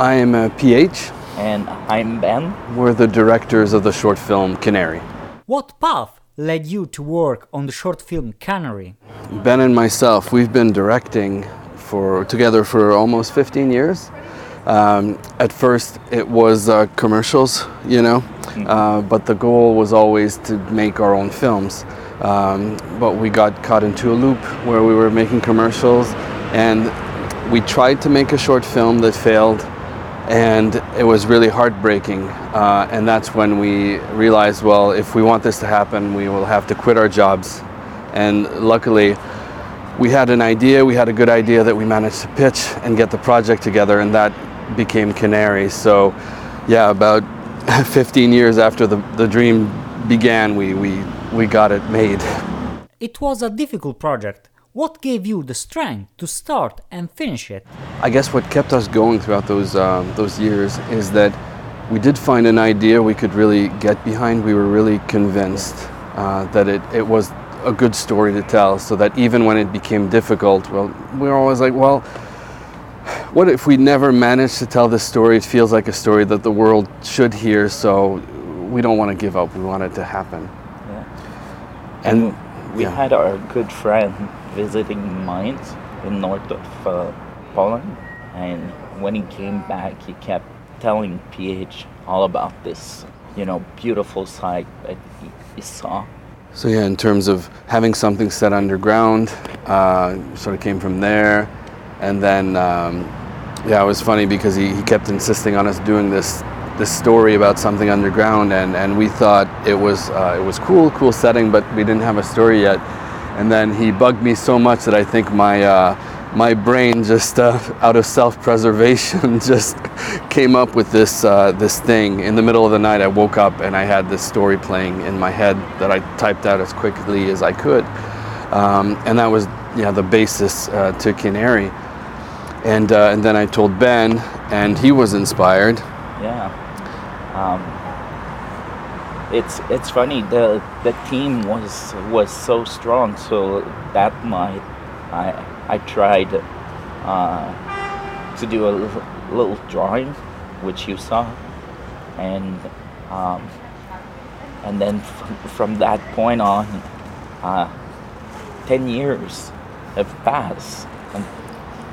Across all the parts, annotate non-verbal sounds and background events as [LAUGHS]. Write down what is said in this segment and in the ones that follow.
I am a PH. And I'm Ben. We're the directors of the short film Canary. What path led you to work on the short film Canary? Ben and myself, we've been directing for together for almost 15 years. Um, at first, it was uh, commercials, you know, uh, but the goal was always to make our own films. Um, but we got caught into a loop where we were making commercials, and we tried to make a short film that failed, and it was really heartbreaking. Uh, and that's when we realized, well, if we want this to happen, we will have to quit our jobs. And luckily, we had an idea, we had a good idea that we managed to pitch and get the project together, and that became Canary. So, yeah, about [LAUGHS] 15 years after the, the dream began, we, we, we got it made. It was a difficult project. What gave you the strength to start and finish it? I guess what kept us going throughout those, um, those years is that we did find an idea we could really get behind. We were really convinced uh, that it, it was a good story to tell, so that even when it became difficult, well, we were always like, well, what if we never managed to tell this story? It feels like a story that the world should hear, so we don't want to give up. We want it to happen. Yeah. And, And we yeah. had our good friend visiting mines in north of uh, Poland, and when he came back, he kept telling PH all about this, you know, beautiful site that he, he saw. So yeah, in terms of having something set underground, uh, sort of came from there, and then um, yeah, it was funny because he, he kept insisting on us doing this this story about something underground, and, and we thought it was uh, it was cool, cool setting, but we didn't have a story yet. And then he bugged me so much that I think my uh, my brain just uh, [LAUGHS] out of self-preservation [LAUGHS] just came up with this uh, this thing in the middle of the night. I woke up and I had this story playing in my head that I typed out as quickly as I could, um, and that was yeah the basis uh, to Canary. And uh, and then I told Ben, and he was inspired. Yeah. Um, it's it's funny the the team was was so strong so that night I I tried uh, to do a little, drawing which you saw and um, and then from, from that point on uh, 10 years have passed un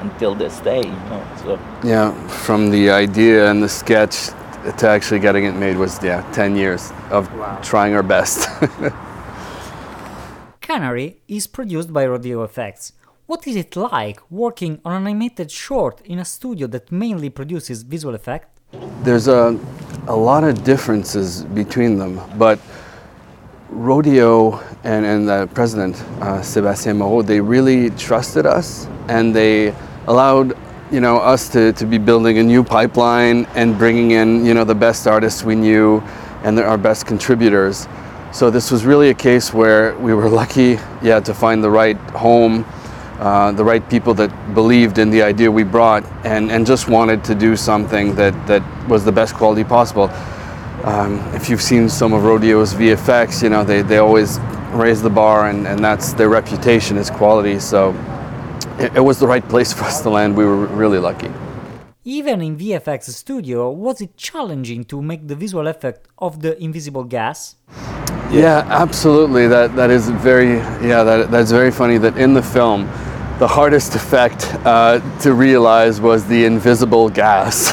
until this day you know so Yeah, from the idea and the sketch to actually getting it made was yeah 10 years of trying our best. [LAUGHS] Canary is produced by Rodeo FX. What is it like working on an animated short in a studio that mainly produces visual effects? There's a, a lot of differences between them, but Rodeo and, and the president, uh, Sébastien Moreau, they really trusted us and they allowed you know, us to, to be building a new pipeline and bringing in you know, the best artists we knew and our best contributors. So this was really a case where we were lucky, yeah, to find the right home, uh, the right people that believed in the idea we brought and, and just wanted to do something that, that was the best quality possible. Um, if you've seen some of Rodeo's VFX, you know, they, they always raise the bar and, and that's their reputation is quality. So it, it was the right place for us to land. We were really lucky. Even in VFX studio, was it challenging to make the visual effect of the invisible gas? Yeah, absolutely. That that is very yeah that that's very funny. That in the film, the hardest effect uh, to realize was the invisible gas,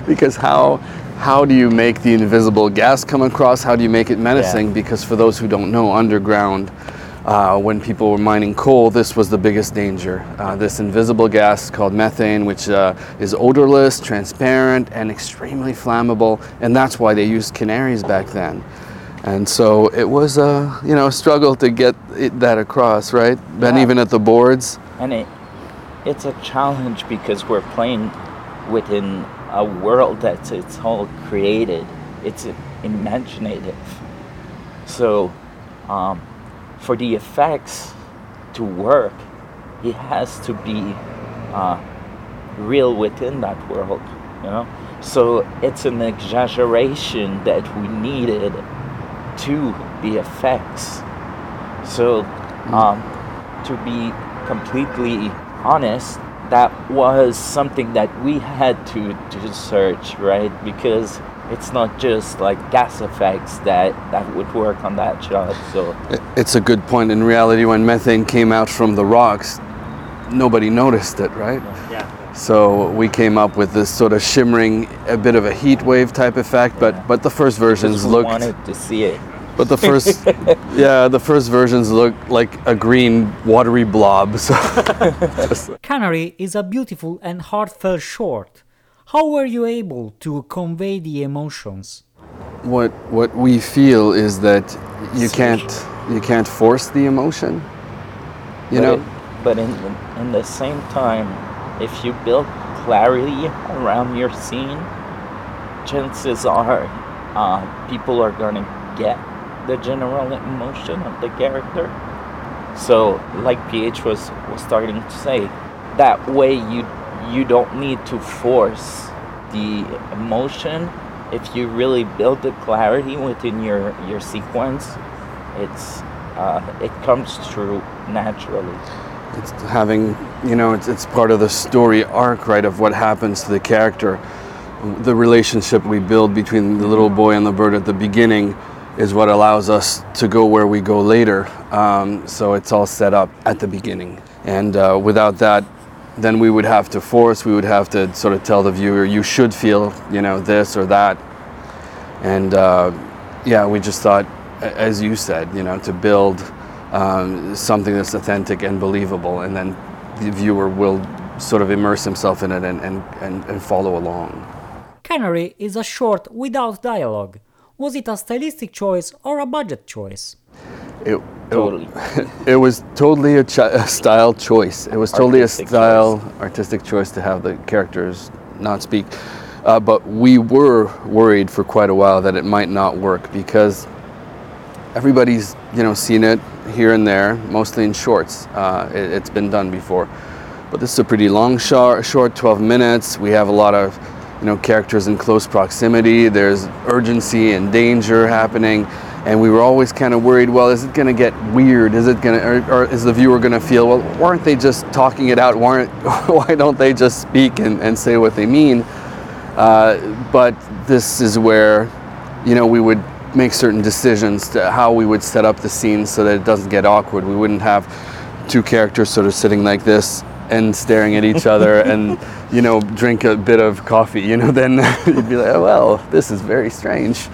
[LAUGHS] because how how do you make the invisible gas come across? How do you make it menacing? Because for those who don't know, underground. Uh, when people were mining coal, this was the biggest danger. Uh, this invisible gas called methane, which uh, is odorless, transparent, and extremely flammable, and that's why they used canaries back then. And so it was a you know a struggle to get it, that across, right? Yeah. even at the boards, and it it's a challenge because we're playing within a world that's it's all created it's imaginative so um, for the effects to work it has to be uh, real within that world you know? So it's an exaggeration that we needed to the effects. So um, to be completely honest, that was something that we had to to search, right? Because it's not just like gas effects that that would work on that shot. So It's a good point. In reality, when methane came out from the rocks, nobody noticed it, right? Yeah. So we came up with this sort of shimmering, a bit of a heat wave type effect. But but the first versions because we looked. wanted to see it. But the first, [LAUGHS] yeah, the first versions looked like a green watery blob. So [LAUGHS] Canary is a beautiful and heartfelt short. How were you able to convey the emotions? what what we feel is that you can't you can't force the emotion. You but know, it- but in in the same time, if you build clarity around your scene, chances are uh, people are gonna get the general emotion of the character. So, like PH was was starting to say, that way you you don't need to force the emotion. If you really build the clarity within your your sequence, it's uh, it comes through naturally. it's having you know it's, it's part of the story arc right of what happens to the character the relationship we build between the little boy and the bird at the beginning is what allows us to go where we go later um, so it's all set up at the beginning and uh, without that then we would have to force we would have to sort of tell the viewer you should feel you know this or that and uh, yeah, we just thought, as you said, you know, to build um, something that's authentic and believable, and then the viewer will sort of immerse himself in it and, and, and, and follow along. Canary is a short without dialogue. Was it a stylistic choice or a budget choice? It, Totally. [LAUGHS] It, was totally a, ch- a style choice. It was totally Artistic a style, artistic choice to have the characters not speak. Uh, but we were worried for quite a while that it might not work because everybody's you know seen it here and there, mostly in shorts. Uh, it, it's been done before, but this is a pretty long short, short 12 minutes. We have a lot of you know characters in close proximity. There's urgency and danger happening, and we were always kind of worried. Well, is it going to get weird? Is it going to, or, or is the viewer going to feel? Well, why aren't they just talking it out? Why, aren't, [LAUGHS] why don't they just speak and, and say what they mean? Uh, but this is where, you know, we would make certain decisions to how we would set up the scene so that it doesn't get awkward. We wouldn't have two characters sort of sitting like this and staring at each other [LAUGHS] and, you know, drink a bit of coffee. You know, then [LAUGHS] you'd be like, oh, well, this is very strange.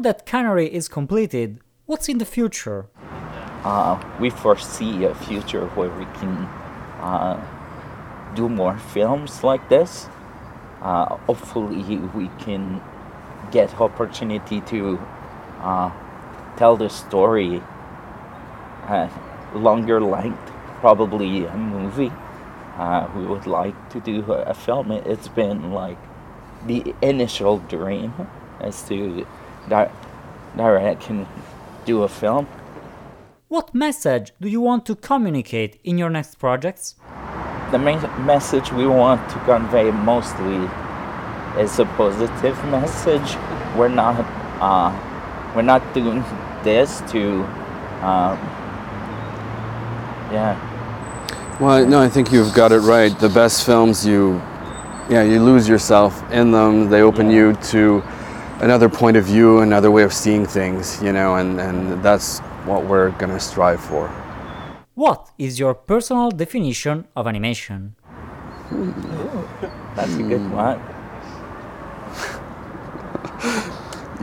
That Canary is completed, what's in the future? Uh, we foresee a future where we can uh, do more films like this. Uh, hopefully, we can get opportunity to uh, tell the story uh, longer length, probably a movie. Uh, we would like to do a, film. It- It's been like the initial dream as to di- direct can do a film. What message do you want to communicate in your next projects? the main message we want to convey mostly is a positive message. We're not uh, we're not doing this to um, yeah Well, no, I think you've got it right. The best films, you, yeah, you lose yourself in them. They open Yeah. you to another point of view, another way of seeing things, you know, and, and that's what we're gonna strive for. What is your personal definition of animation? that's a good one.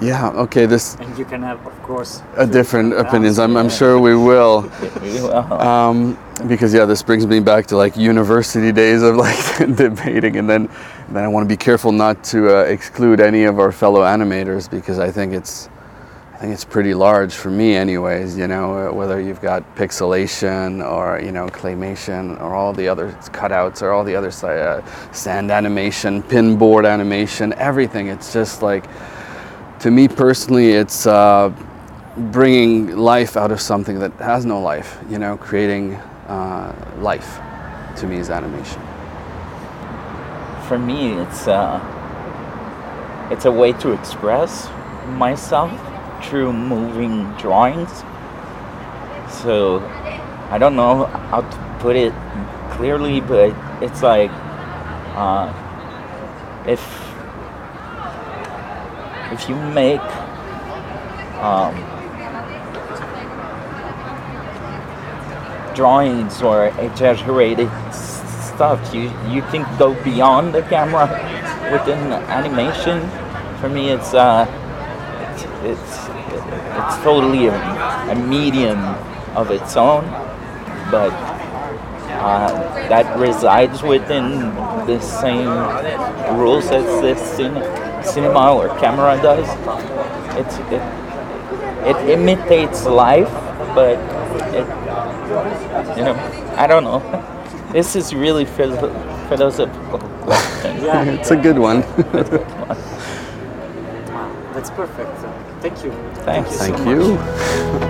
Yeah, okay, this And you can have, of course, a different opinions. I'm, I'm sure we will. [LAUGHS] Well, Um, because yeah, this brings me back to like university days of like [LAUGHS] debating, and then then I want to be careful not to uh, exclude any of our fellow animators because I think it's I think it's pretty large for me, anyways. You know, uh, whether you've got pixilation or you know claymation or all the other cutouts or all the other uh, sand animation, pinboard animation, everything. It's just like to me personally, it's uh, bringing life out of something that has no life. You know, creating uh, life. To me, is animation. for me, it's uh, it's a way to express myself through moving drawings. So I don't know how to put it clearly, but it's like uh, if if you make um, drawings or exaggerated stuff, you you can go beyond the camera within animation. For me, it's uh, it's it's, it's totally a, a medium of its own, but uh, that resides within the same rules as the cin- cinema or camera does. It's it, it imitates life, but it you know I don't know. [LAUGHS] This is really philo- philosophical question. Yeah. it's a good one. That's perfect. Thank you. Thanks. Thank you. [LAUGHS]